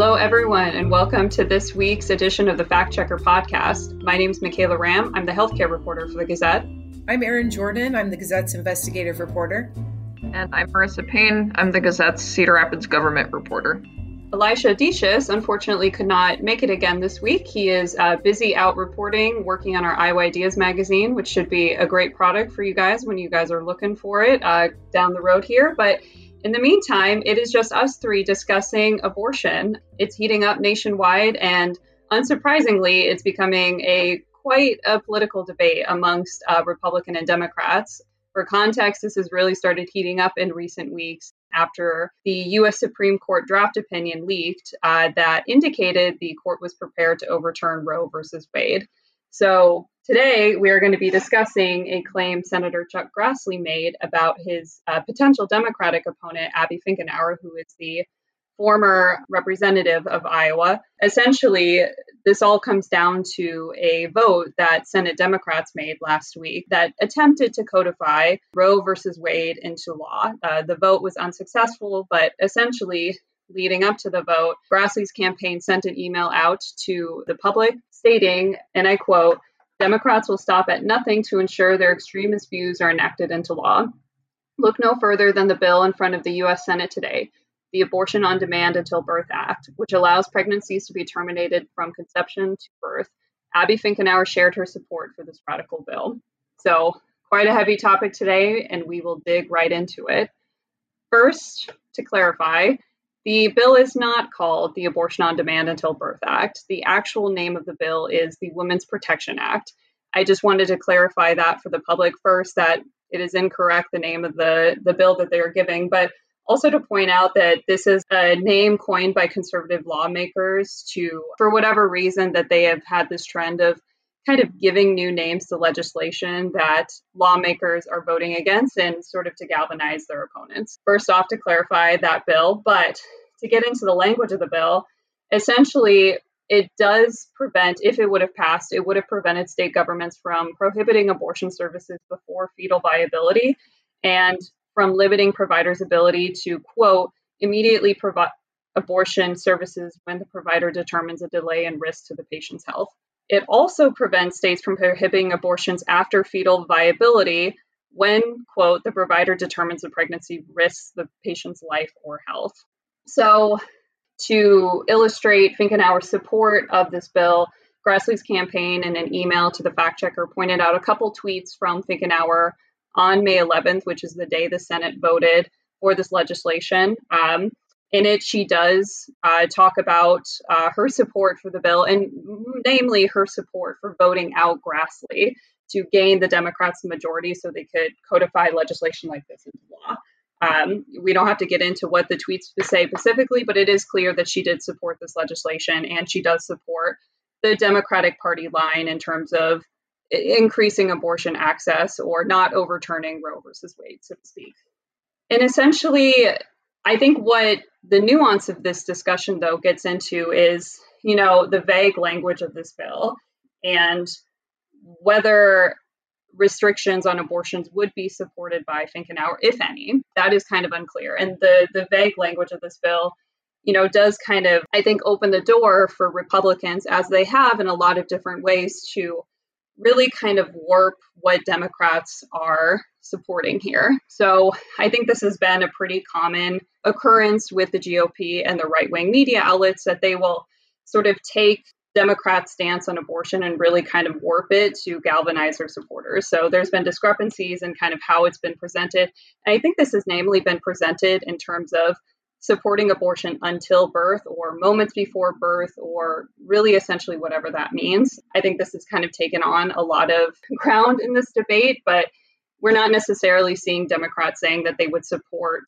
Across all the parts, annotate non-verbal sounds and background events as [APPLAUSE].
Hello, everyone, and welcome to this week's edition of the Fact Checker podcast. My name is Michaela Ramm. I'm the healthcare reporter for the Gazette. I'm Erin Jordan. I'm the Gazette's investigative reporter. And I'm Marissa Payne. I'm the Gazette's Cedar Rapids government reporter. Elijah Decious unfortunately could not make it again this week. He is uh, busy out reporting, working on our Iowa Ideas magazine, which should be a great product for you guys when you guys are looking for it uh, down the road here. But in the meantime, it is just us three discussing abortion. It's heating up nationwide, and unsurprisingly, it's becoming a quite a political debate amongst uh, Republican and Democrats. For context, this has really started heating up in recent weeks after the U.S. Supreme Court draft opinion leaked uh, that indicated the court was prepared to overturn Roe versus Wade. So today we are going to be discussing a claim Senator Chuck Grassley made about his uh, potential Democratic opponent, Abby Finkenauer, who is the former representative of Iowa. Essentially, this all comes down to a vote that Senate Democrats made last week that attempted to codify Roe versus Wade into law. Uh, the vote was unsuccessful, but essentially, leading up to the vote, Grassley's campaign sent an email out to the public stating, and I quote, Democrats will stop at nothing to ensure their extremist views are enacted into law. Look no further than the bill in front of the U.S. Senate today, the Abortion on Demand Until Birth Act, which allows pregnancies to be terminated from conception to birth. Abby Finkenauer shared her support for this radical bill. So, quite a heavy topic today, and we will dig right into it. First, to clarify, the bill is not called the Abortion on Demand Until Birth Act. The actual name of the bill is the Women's Protection Act. I just wanted to clarify that for the public first that it is incorrect, the name of the, the bill that they are giving, but also to point out that this is a name coined by conservative lawmakers to, for whatever reason, that they have had this trend of kind of giving new names to legislation that lawmakers are voting against and sort of to galvanize their opponents. First off, to clarify that bill, but to get into the language of the bill, essentially it does prevent, if it would have passed, it would have prevented state governments from prohibiting abortion services before fetal viability and from limiting providers' ability to, quote, immediately provide abortion services when the provider determines a delay and risk to the patient's health. It also prevents states from prohibiting abortions after fetal viability when, quote, the provider determines the pregnancy risks the patient's life or health. So, to illustrate Finkenauer's support of this bill, Grassley's campaign in an email to the fact checker pointed out a couple tweets from Finkenauer on May 11th, which is the day the Senate voted for this legislation. Um, in it, she does uh, talk about uh, her support for the bill, and namely her support for voting out Grassley to gain the Democrats majority so they could codify legislation like this into law. Um, we don't have to get into what the tweets say specifically, but it is clear that she did support this legislation and she does support the Democratic Party line in terms of increasing abortion access or not overturning Roe versus Wade, so to speak. And essentially, I think what the nuance of this discussion, though, gets into is, you know, the vague language of this bill and whether restrictions on abortions would be supported by Finkenauer, if any. That is kind of unclear. And the the vague language of this bill, you know, does kind of, I think, open the door for Republicans, as they have in a lot of different ways, to really kind of warp what Democrats are supporting here. So I think this has been a pretty common occurrence with the GOP and the right wing media outlets that they will sort of take Democrats' stance on abortion and really kind of warp it to galvanize their supporters. So there's been discrepancies in kind of how it's been presented. And I think this has namely been presented in terms of supporting abortion until birth or moments before birth or really essentially whatever that means. I think this has kind of taken on a lot of [LAUGHS] ground in this debate, but we're not necessarily seeing Democrats saying that they would support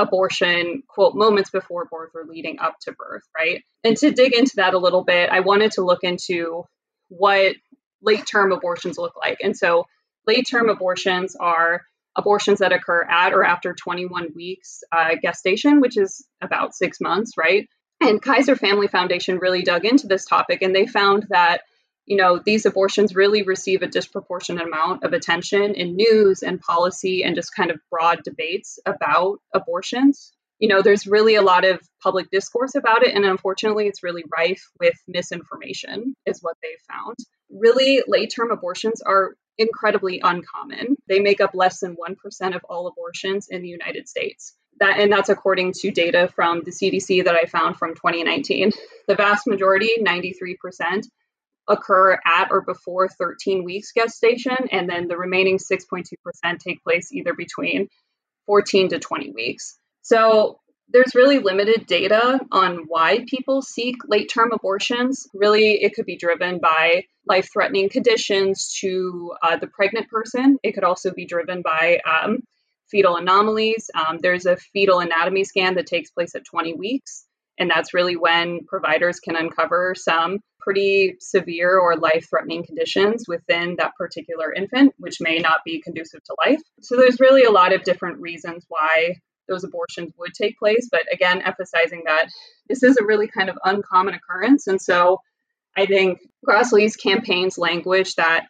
abortion, quote, moments before birth or leading up to birth, right? And to dig into that a little bit, I wanted to look into what late term abortions look like. And so late term abortions are abortions that occur at or after 21 weeks uh, gestation, which is about six months, right? And Kaiser Family Foundation really dug into this topic and they found that, you know, these abortions really receive a disproportionate amount of attention in news and policy and just kind of broad debates about abortions. you know, there's really a lot of public discourse about it. And unfortunately, it's really rife with misinformation, is what they've found. Really, late term abortions are incredibly uncommon. They make up less than 1% of all abortions in the United States. That, and that's according to data from the CDC that I found from 2019. [LAUGHS] The vast majority, 93%, occur at or before 13 weeks gestation, and then the remaining 6.2% take place either between 14 to 20 weeks. So there's really limited data on why people seek late term abortions. Really, it could be driven by life threatening conditions to uh, the pregnant person. It could also be driven by um, fetal anomalies. Um, there's a fetal anatomy scan that takes place at 20 weeks. And that's really when providers can uncover some pretty severe or life threatening conditions within that particular infant, which may not be conducive to life. So there's really a lot of different reasons why those abortions would take place. But again, emphasizing that this is a really kind of uncommon occurrence. And so I think Grassley's campaign's language that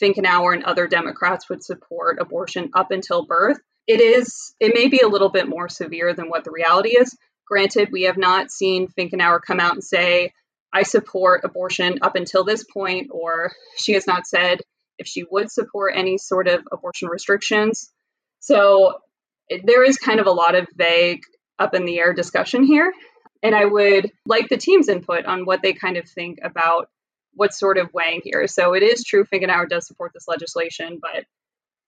Finkenauer and other Democrats would support abortion up until birth, it is, it may be a little bit more severe than what the reality is. Granted, we have not seen Finkenauer come out and say, I support abortion up until this point, or she has not said if she would support any sort of abortion restrictions. So there is kind of a lot of vague, up in the air discussion here. And I would like the team's input on what they kind of think about what's sort of weighing here. So it is true Finkenauer does support this legislation, but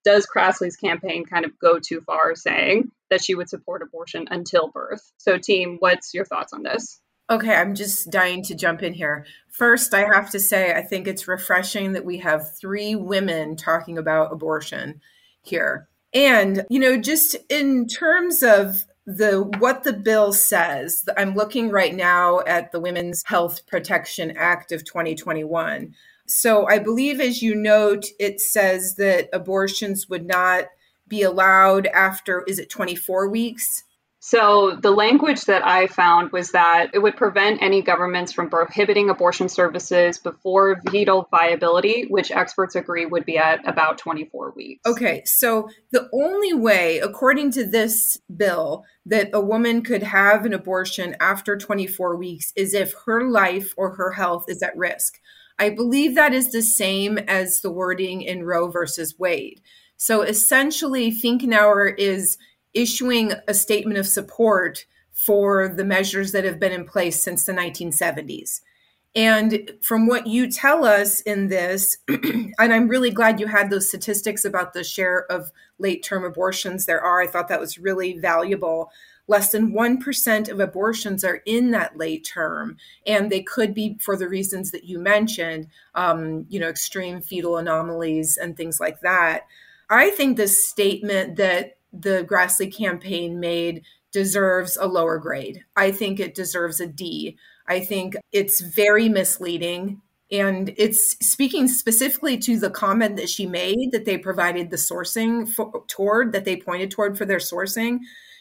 does Grassley's campaign kind of go too far saying that she would support abortion until birth? So, team, what's your thoughts on this? Okay, I'm just dying to jump in here. First, I have to say, I think it's refreshing that we have three women talking about abortion here. And, you know, just in terms of the what the bill says, I'm looking right now at the Women's Health Protection Act of 2021. So I believe as you note it says that abortions would not be allowed after is it 24 weeks? So, the language that I found was that it would prevent any governments from prohibiting abortion services before fetal viability, which experts agree would be at about 24 weeks. Okay, so the only way, according to this bill, that a woman could have an abortion after 24 weeks is if her life or her health is at risk. I believe that is the same as the wording in Roe versus Wade. So essentially, Finkenauer is issuing a statement of support for the measures that have been in place since the 1970s. And from what you tell us in this, [CLEARS THROAT] and I'm really glad you had those statistics about the share of late term abortions there are. I thought that was really valuable. Less than 1% of abortions are in that late term, and they could be for the reasons that you mentioned, um, you know, extreme fetal anomalies and things like that. I think this statement that the Grassley campaign made deserves a lower grade. I think it deserves a D. I think it's very misleading. And it's speaking specifically to the comment that she made that they provided the sourcing for, toward, that they pointed toward for their sourcing.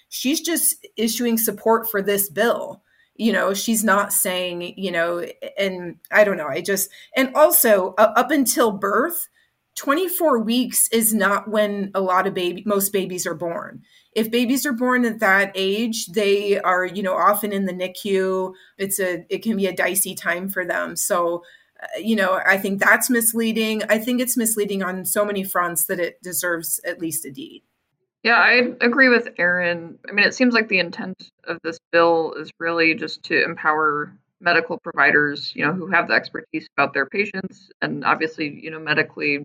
She's just issuing support for this bill. You know, she's not saying, you know, and I don't know. I just, and also uh, up until birth, 24 weeks is not when a lot of baby most babies are born. If babies are born at that age they are you know often in the nicu. It's a it can be a dicey time for them. So uh, you know i think that's misleading. I think it's misleading on so many fronts that it deserves at least a d yeah i agree with erin. I mean it seems like the intent of this bill is really just to empower medical providers you know who have the expertise about their patients and obviously you know medically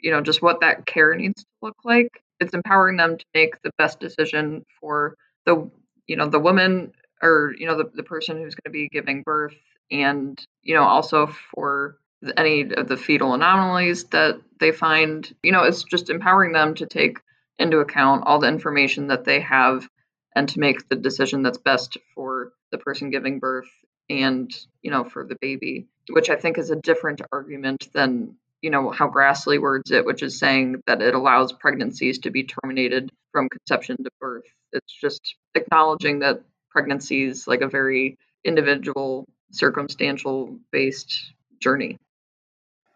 you know just what that care needs to look like it's empowering them to make the best decision for the you know the woman or you know the, the person who's going to be giving birth and you know also for any of the fetal anomalies that they find. You know it's just empowering them to take into account all the information that they have and to make the decision that's best for the person giving birth and you know for the baby which i think is a different argument than you know how Grassley words it, which is saying that it allows pregnancies to be terminated from conception to birth. It's just acknowledging that pregnancy is like a very individual, circumstantial based journey.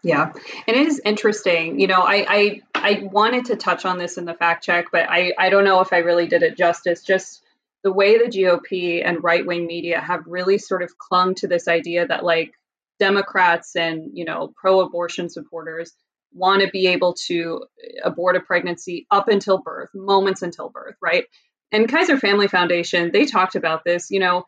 Yeah, and it is interesting. You know, I, I I wanted to touch on this in the fact check, but I I don't know if I really did it justice. Just the way the GOP and right wing media have really sort of clung to this idea that like Democrats and you know pro abortion supporters want to be able to abort a pregnancy up until birth, moments until birth, right? And Kaiser Family Foundation, they talked about this. You know,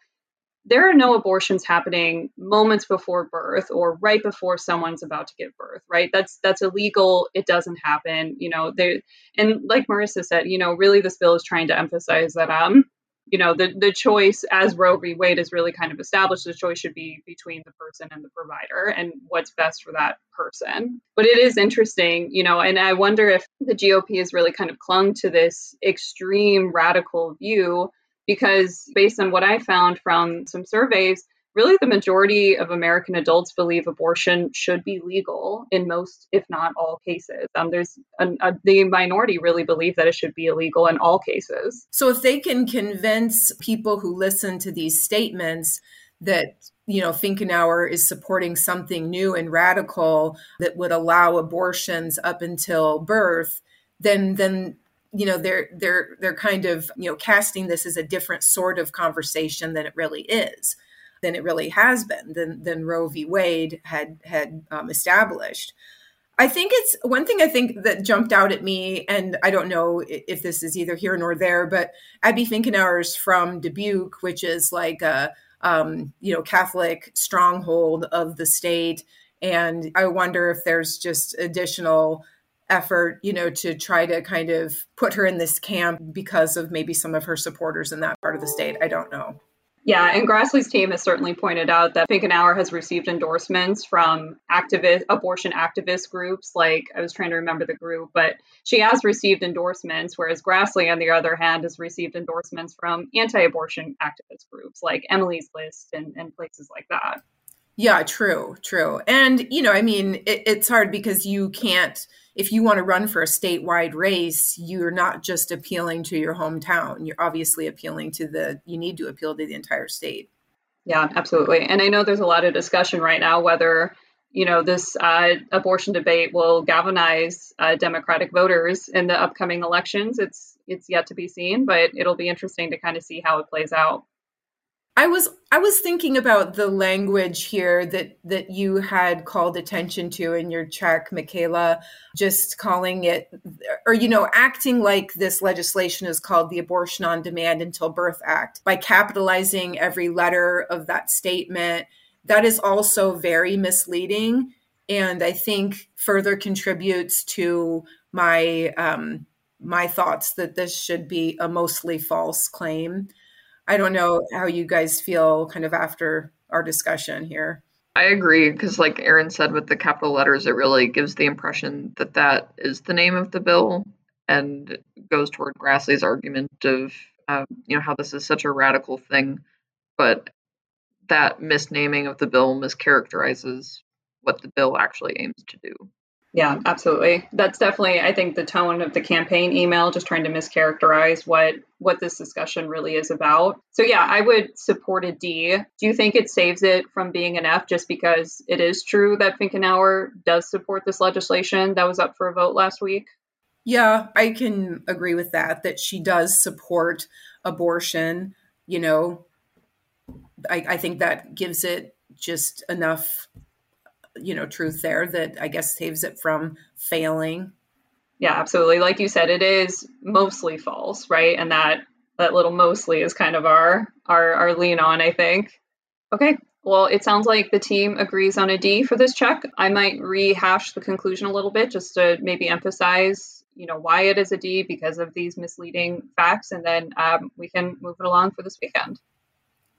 there are no abortions happening moments before birth or right before someone's about to give birth right that's that's illegal it doesn't happen you know they and like marissa said you know really this bill is trying to emphasize that um you know the the choice as roe v. Wade is really kind of established the choice should be between the person and the provider and what's best for that person. But it is interesting you know and i wonder if the gop has really kind of clung to this extreme radical view because based on what I found from some surveys, really the majority of American adults believe abortion should be legal in most, if not all, cases. Um, there's a, a, the minority really believe that it should be illegal in all cases. So if they can convince people who listen to these statements that you know Finkenauer is supporting something new and radical that would allow abortions up until birth, then then you know they're they're they're kind of you know casting this as a different sort of conversation than it really is than it really has been than than Roe v. Wade had had um, established. I think it's one thing I think that jumped out at me, and I don't know if this is either here nor there, but Abby Finkenauer's from Dubuque, which is like a um, you know Catholic stronghold of the state, and I wonder if there's just additional effort, you know, to try to kind of put her in this camp because of maybe some of her supporters in that part of the state. I don't know. Yeah, and Grassley's team has certainly pointed out that Finkenauer has received endorsements from activist abortion activist groups. Like I was trying to remember the group, but she has received endorsements, whereas Grassley, on the other hand, has received endorsements from anti-abortion activist groups like Emily's List and, and places like that. Yeah, true, true. And you know, I mean, it, it's hard because you can't if you want to run for a statewide race, you're not just appealing to your hometown. You're obviously appealing to the, you need to appeal to the entire state. Yeah, absolutely. And I know there's a lot of discussion right now whether, you know, this uh, abortion debate will galvanize uh, Democratic voters in the upcoming elections. It's it's yet to be seen, but it'll be interesting to kind of see how it plays out. I was I was thinking about the language here that that you had called attention to in your check, Michaela, just calling it or you know acting like this legislation is called the Abortion on Demand Until Birth Act by capitalizing every letter of that statement. That is also very misleading, and I think further contributes to my um, my thoughts that this should be a mostly false claim. I don't know how you guys feel kind of after our discussion here. I agree because, like Erin said, with the capital letters, it really gives the impression that that is the name of the bill and goes toward Grassley's argument of, uh, you know, how this is such a radical thing. But that misnaming of the bill mischaracterizes what the bill actually aims to do. Yeah, absolutely. That's definitely I think the tone of the campaign email just trying to mischaracterize what what this discussion really is about. So yeah, I would support a D. Do you think it saves it from being an F just because it is true that Finkenauer does support this legislation that was up for a vote last week? Yeah, I can agree with that that she does support abortion, you know. I, I think that gives it just enough you know truth there that I guess saves it from failing. Yeah, absolutely. Like you said, it is mostly false, right? And that that little mostly is kind of our our our lean on, I think. Okay. Well, it sounds like the team agrees on a D for this check. I might rehash the conclusion a little bit just to maybe emphasize, you know, why it is a D because of these misleading facts, and then um, we can move it along for this weekend.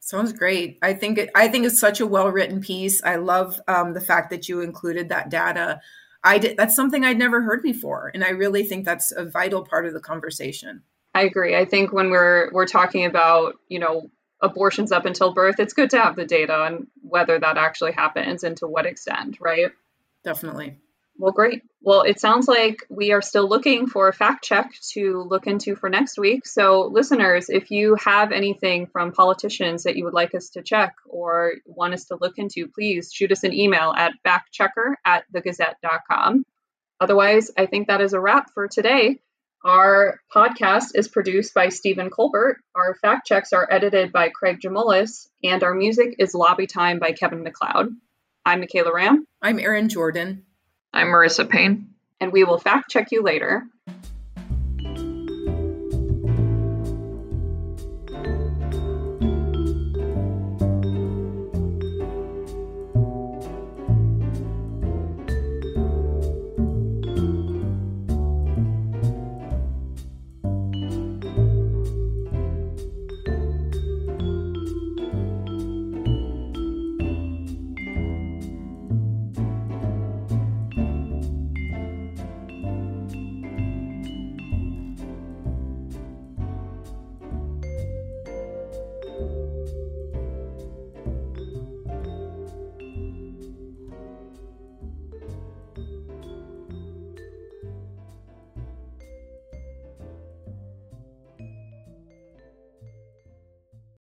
Sounds great. I think it, I think it's such a well written piece. I love um, the fact that you included that data. I did, that's something I'd never heard before, and I really think that's a vital part of the conversation. I agree. I think when we're we're talking about you know abortions up until birth, it's good to have the data on whether that actually happens and to what extent, right? Definitely. Well, great. Well, it sounds like we are still looking for a fact check to look into for next week. So, listeners, if you have anything from politicians that you would like us to check or want us to look into, please shoot us an email at factchecker at thegazette.com. Otherwise, I think that is a wrap for today. Our podcast is produced by Stephen Colbert. Our fact checks are edited by Craig Jamulis, and our music is Lobby Time by Kevin MacLeod. I'm Michaela Ramm. I'm Erin Jordan. I'm Marissa Payne. And we will fact check you later.